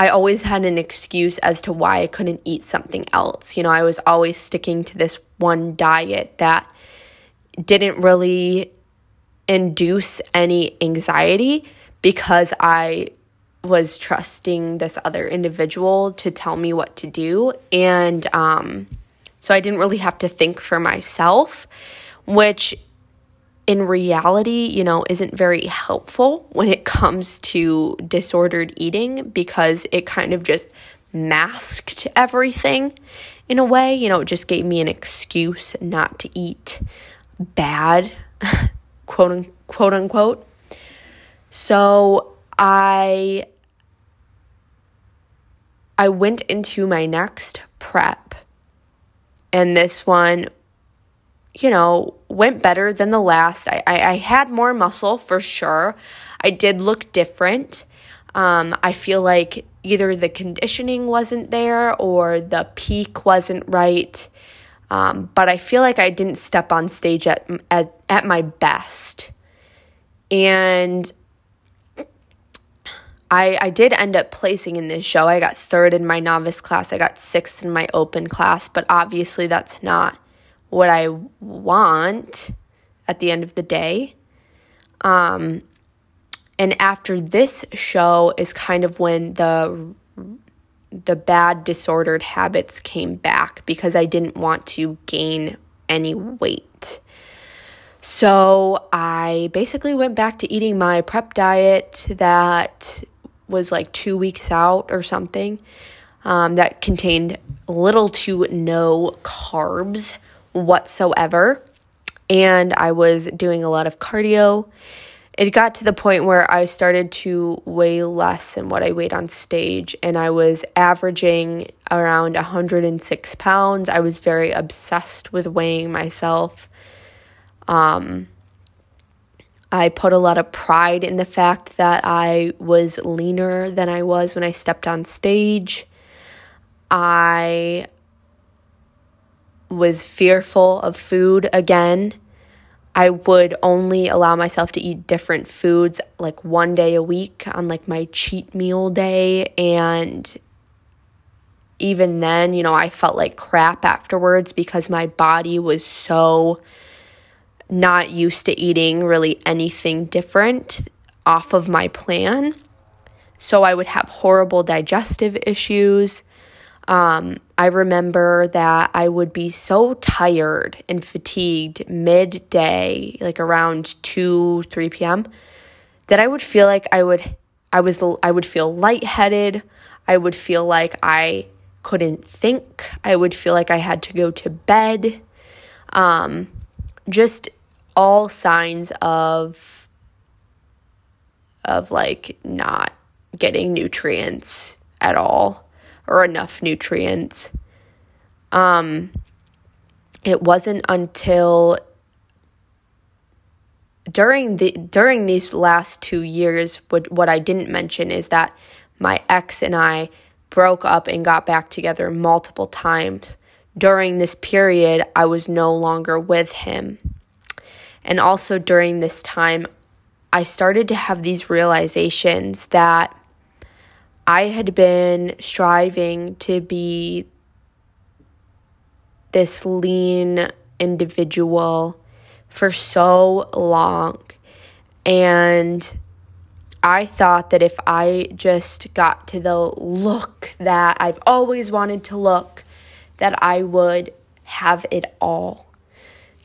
I always had an excuse as to why I couldn't eat something else. You know, I was always sticking to this one diet that didn't really induce any anxiety because I was trusting this other individual to tell me what to do. And um, so I didn't really have to think for myself, which in reality, you know, isn't very helpful when it comes to disordered eating because it kind of just masked everything in a way. You know, it just gave me an excuse not to eat bad, [laughs] quote, quote unquote. So I I went into my next prep. And this one, you know, went better than the last. I, I, I had more muscle for sure. I did look different. Um, I feel like either the conditioning wasn't there or the peak wasn't right. Um, but I feel like I didn't step on stage at, at, at my best. And I, I did end up placing in this show. I got third in my novice class, I got sixth in my open class, but obviously that's not what I want at the end of the day. Um, and after this show is kind of when the the bad disordered habits came back because I didn't want to gain any weight. So I basically went back to eating my prep diet that was like two weeks out or something um, that contained little to no carbs whatsoever. And I was doing a lot of cardio. It got to the point where I started to weigh less than what I weighed on stage, and I was averaging around 106 pounds. I was very obsessed with weighing myself. Um, I put a lot of pride in the fact that I was leaner than I was when I stepped on stage. I was fearful of food again. I would only allow myself to eat different foods like one day a week on like my cheat meal day and even then, you know, I felt like crap afterwards because my body was so not used to eating really anything different off of my plan. So I would have horrible digestive issues. Um, I remember that I would be so tired and fatigued midday, like around 2, 3 p.m., that I would feel like I would I was I would feel lightheaded. I would feel like I couldn't think. I would feel like I had to go to bed. Um, just all signs of of like not getting nutrients at all or enough nutrients. Um it wasn't until during the during these last 2 years what what I didn't mention is that my ex and I broke up and got back together multiple times. During this period, I was no longer with him. And also during this time, I started to have these realizations that I had been striving to be this lean individual for so long. And I thought that if I just got to the look that I've always wanted to look, that I would have it all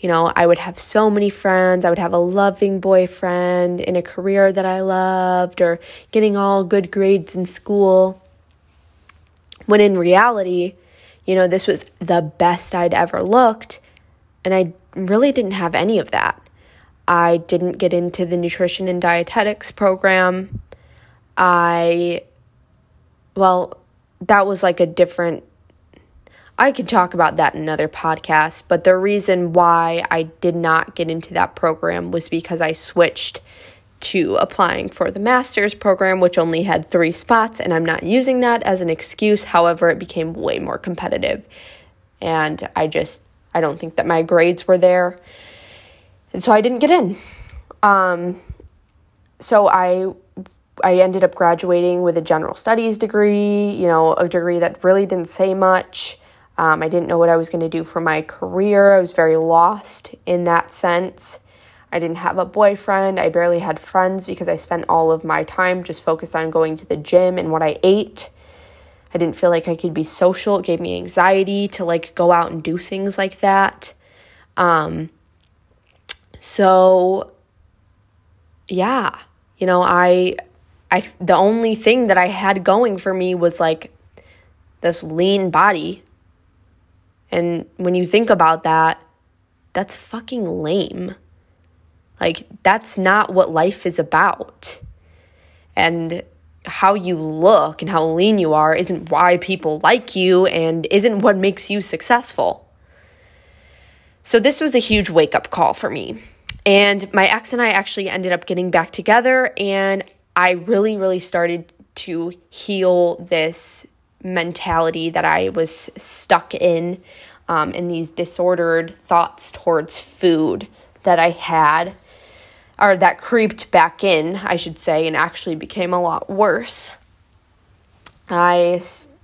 you know, I would have so many friends. I would have a loving boyfriend in a career that I loved or getting all good grades in school. When in reality, you know, this was the best I'd ever looked. And I really didn't have any of that. I didn't get into the nutrition and dietetics program. I, well, that was like a different I could talk about that in another podcast, but the reason why I did not get into that program was because I switched to applying for the master's program, which only had three spots, and I'm not using that as an excuse. However, it became way more competitive, and I just I don't think that my grades were there, and so I didn't get in. Um, so I I ended up graduating with a general studies degree, you know, a degree that really didn't say much. Um, I didn't know what I was going to do for my career. I was very lost in that sense. I didn't have a boyfriend. I barely had friends because I spent all of my time just focused on going to the gym and what I ate. I didn't feel like I could be social. It gave me anxiety to like go out and do things like that. Um, so yeah, you know, I I the only thing that I had going for me was like this lean body. And when you think about that, that's fucking lame. Like, that's not what life is about. And how you look and how lean you are isn't why people like you and isn't what makes you successful. So, this was a huge wake up call for me. And my ex and I actually ended up getting back together, and I really, really started to heal this mentality that I was stuck in um, and these disordered thoughts towards food that I had or that creeped back in, I should say, and actually became a lot worse. I,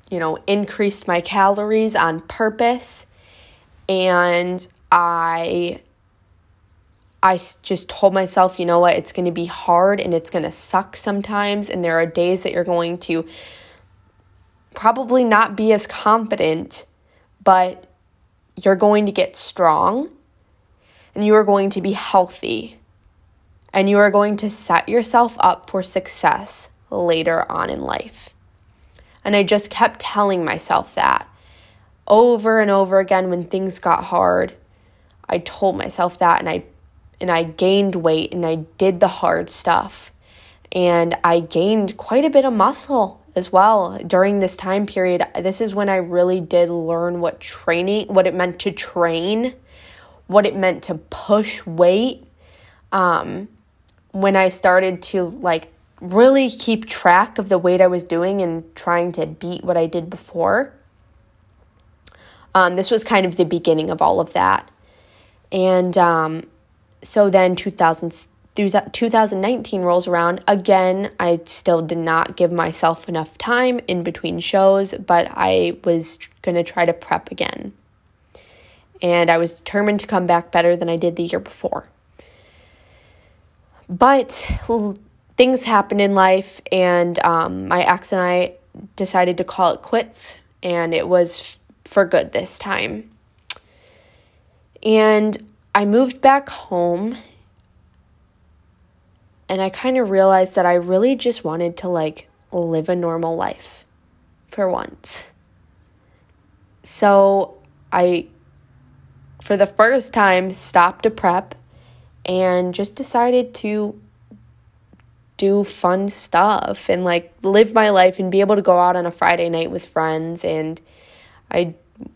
you know, increased my calories on purpose and I I just told myself, you know what, it's going to be hard and it's going to suck sometimes and there are days that you're going to probably not be as confident, but you're going to get strong and you are going to be healthy and you are going to set yourself up for success later on in life. And I just kept telling myself that over and over again when things got hard. I told myself that and I and I gained weight and I did the hard stuff. And I gained quite a bit of muscle as well during this time period. This is when I really did learn what training, what it meant to train, what it meant to push weight. Um, when I started to like really keep track of the weight I was doing and trying to beat what I did before. Um, this was kind of the beginning of all of that. And um, so then 2000, 2019 rolls around. Again, I still did not give myself enough time in between shows, but I was going to try to prep again. And I was determined to come back better than I did the year before. But things happened in life, and um, my ex and I decided to call it quits, and it was for good this time. And I moved back home, and I kind of realized that I really just wanted to like live a normal life for once. So I, for the first time, stopped to prep and just decided to do fun stuff and like live my life and be able to go out on a Friday night with friends. And I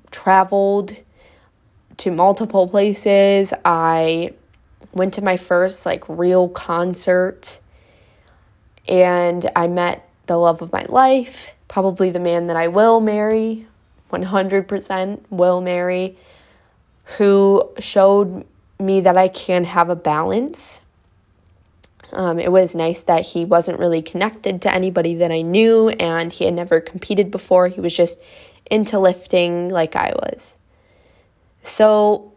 traveled to multiple places. I went to my first like real concert and I met the love of my life, probably the man that I will marry, 100% will marry, who showed me that I can have a balance. Um, it was nice that he wasn't really connected to anybody that I knew and he had never competed before. He was just into lifting like I was. So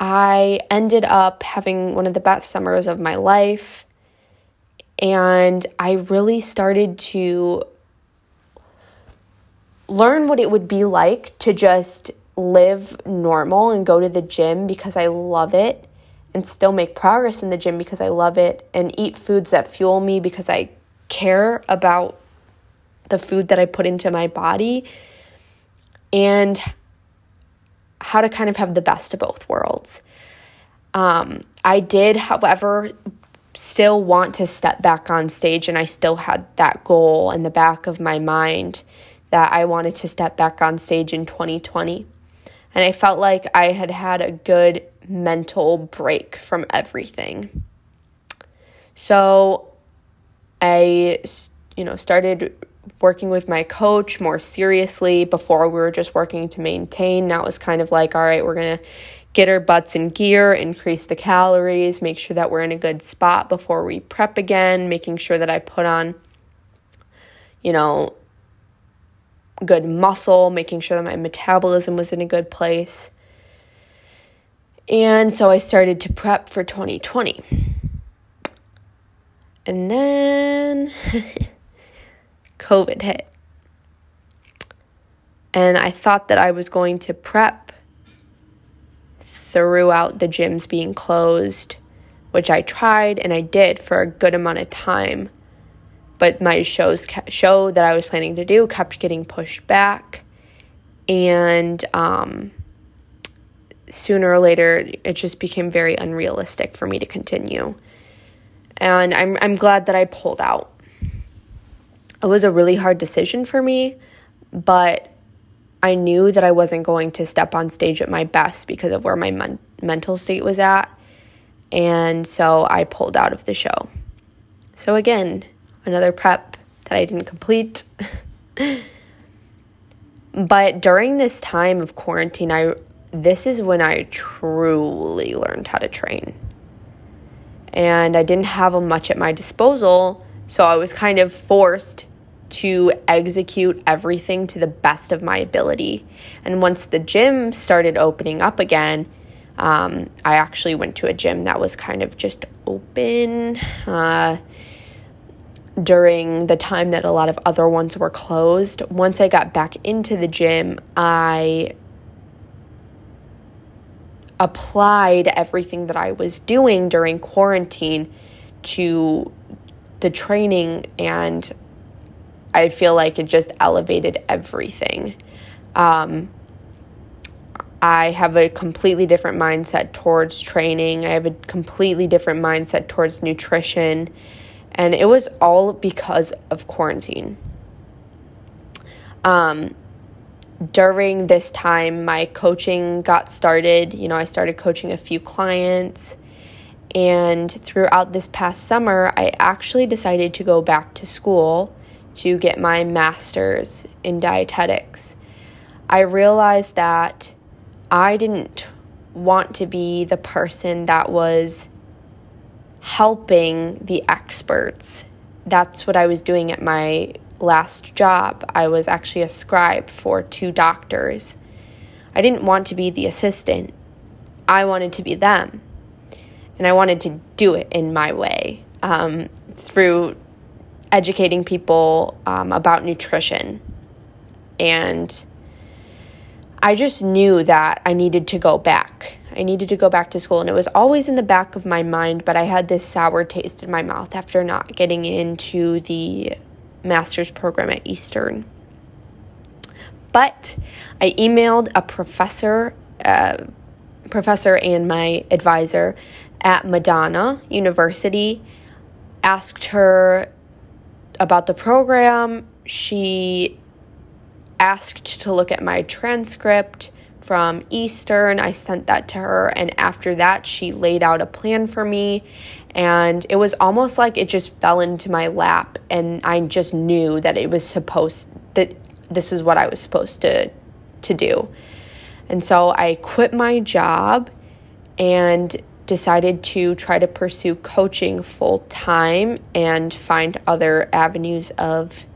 I ended up having one of the best summers of my life. And I really started to learn what it would be like to just live normal and go to the gym because I love it and still make progress in the gym because I love it and eat foods that fuel me because I care about the food that I put into my body and how to kind of have the best of both worlds. Um, I did, however, still want to step back on stage, and I still had that goal in the back of my mind that I wanted to step back on stage in 2020. And I felt like I had had a good mental break from everything. So I, you know, started working with my coach more seriously. Before we were just working to maintain. Now it was kind of like, all right, we're going to get our butts in gear, increase the calories, make sure that we're in a good spot before we prep again, making sure that I put on, you know, good muscle, making sure that my metabolism was in a good place. And so I started to prep for 2020. And then [laughs] COVID hit. And I thought that I was going to prep throughout the gyms being closed, which I tried and I did for a good amount of time. but my shows show that I was planning to do kept getting pushed back, and um, sooner or later it just became very unrealistic for me to continue. And I'm I'm glad that I pulled out. It was a really hard decision for me, but I knew that I wasn't going to step on stage at my best because of where my men- mental state was at. And so I pulled out of the show. So, again, another prep that I didn't complete. [laughs] but during this time of quarantine, I this is when I truly learned how to train. And I didn't have much at my disposal, so I was kind of forced to execute everything to the best of my ability. And once the gym started opening up again, um, I actually went to a gym that was kind of just open uh, during the time that a lot of other ones were closed. Once I got back into the gym, I applied everything that I was doing during quarantine to the training and I feel like it just elevated everything. Um, I have a completely different mindset towards training. I have a completely different mindset towards nutrition. And it was all because of quarantine. Um, during this time, my coaching got started. You know, I started coaching a few clients. And throughout this past summer, I actually decided to go back to school to get my master's in dietetics. I realized that I didn't want to be the person that was helping the experts. That's what I was doing at my last job. I was actually a scribe for two doctors. I didn't want to be the assistant, I wanted to be them. And I wanted to do it in my way um, through educating people um, about nutrition and I just knew that I needed to go back. I needed to go back to school, and it was always in the back of my mind, but I had this sour taste in my mouth after not getting into the master's program at Eastern. But I emailed a professor, uh, professor and my advisor at Madonna University, asked her about the program. She asked to look at my transcript from Eastern. I sent that to her, and after that, she laid out a plan for me. And it was almost like it just fell into my lap, and I just knew that it was supposed that this is what I was supposed to to do. And so I quit my job and decided to try to pursue coaching full time and find other avenues of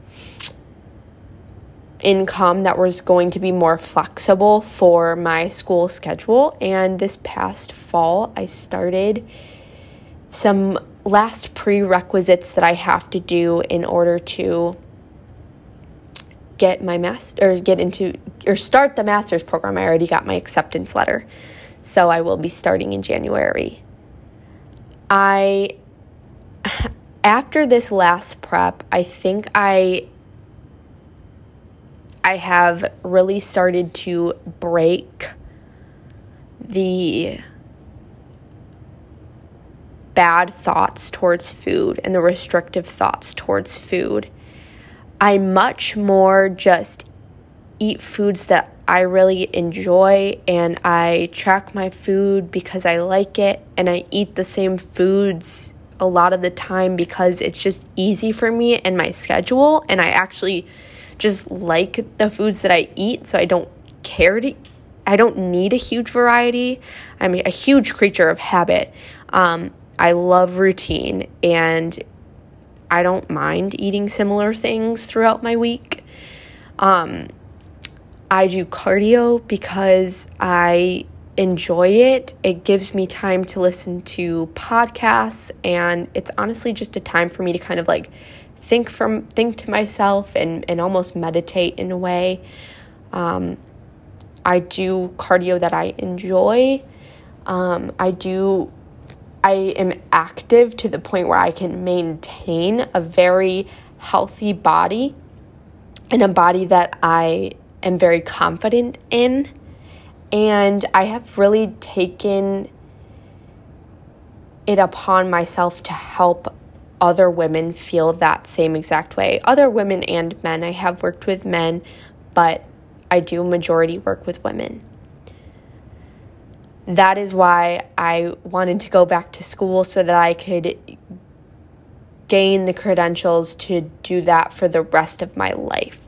income that was going to be more flexible for my school schedule. And this past fall, I started some last prerequisites that I have to do in order to get my master or get into or start the master's program. I already got my acceptance letter. So I will be starting in January. I [laughs] after this last prep, I think I I have really started to break the bad thoughts towards food and the restrictive thoughts towards food. I much more just eat foods that I really enjoy and I track my food because I like it and I eat the same foods a lot of the time because it's just easy for me and my schedule and I actually just like the foods that I eat, so I don't care to. I don't need a huge variety. I'm a huge creature of habit. Um, I love routine, and I don't mind eating similar things throughout my week. Um, I do cardio because I enjoy it. It gives me time to listen to podcasts, and it's honestly just a time for me to kind of like think from think to myself and and almost meditate in a way. Um, I do cardio that I enjoy. Um, I do. I am active to the point where I can maintain a very healthy body and a body that I am very confident in. And I have really taken it upon myself to help other women feel that same exact way. Other women and men. I have worked with men, but I do majority work with women. That is why I wanted to go back to school so that I could gain the credentials to do that for the rest of my life.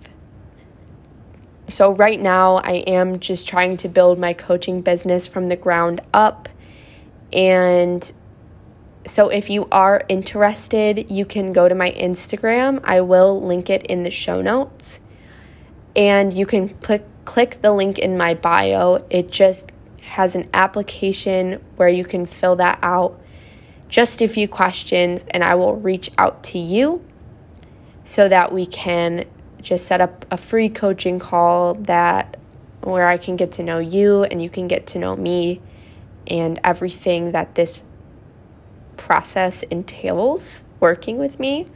So, right now, I am just trying to build my coaching business from the ground up. And so, if you are interested, you can go to my Instagram. I will link it in the show notes. And you can click, click the link in my bio. It just has an application where you can fill that out. Just a few questions, and I will reach out to you so that we can just set up a free coaching call that where I can get to know you and you can get to know me and everything that this process entails working with me.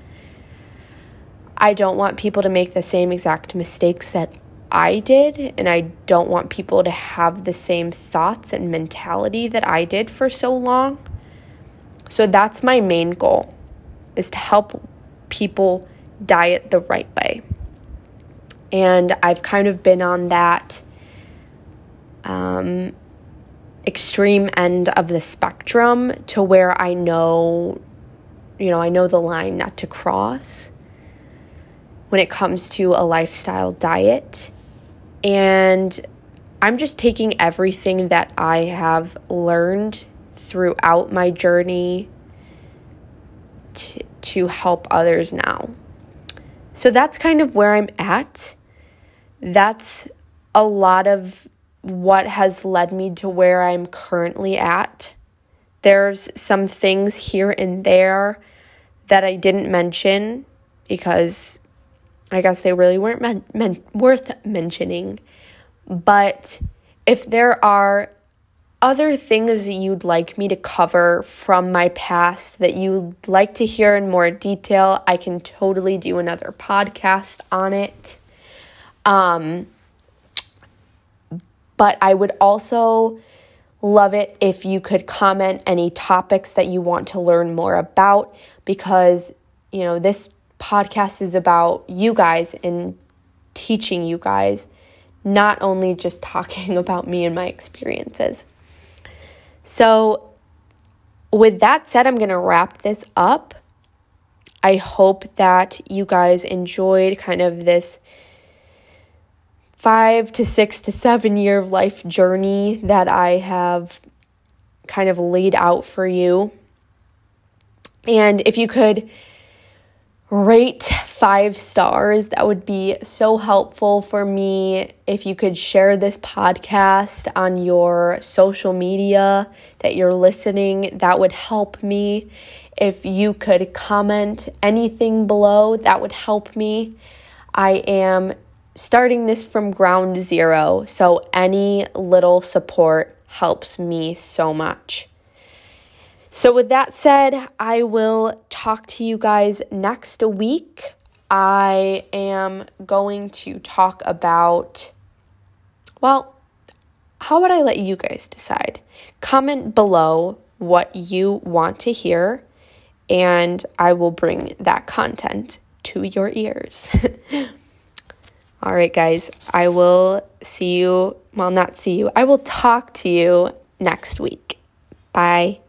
I don't want people to make the same exact mistakes that I did, and I don't want people to have the same thoughts and mentality that I did for so long. So that's my main goal is to help people diet the right way. And I've kind of been on that um, extreme end of the spectrum to where I know, you know, I know the line not to cross when it comes to a lifestyle diet. And I'm just taking everything that I have learned throughout my journey to, to help others now. So that's kind of where I'm at that's a lot of what has led me to where I'm currently at. There's some things here and there that I didn't mention because I guess they really weren't men- men- worth mentioning. But if there are other things that you'd like me to cover from my past that you'd like to hear in more detail, I can totally do another podcast on it. Um, but I would also love it if you could comment any topics that you want to learn more about because, you know, this podcast is about you guys and teaching you guys, not only just [laughs] talking about me and my experiences. So, with that said, I'm going to wrap this up. I hope that you guys enjoyed kind of this five to six to seven year of life journey that I have kind of laid out for you. And if you could rate five stars, that would be so helpful for me. If you could share this podcast on your social media that you're listening, that would help me. If you could comment anything below, that would help me. I am starting this from ground zero, so any little support helps me so much. So, with that said, I will talk to you guys next week. I am going to talk about, well, how would I let you guys decide? Comment below what you want to hear, and I will bring that content to your ears. [laughs] All right, guys, I will see you. Well, not see you. I will talk to you next week. Bye.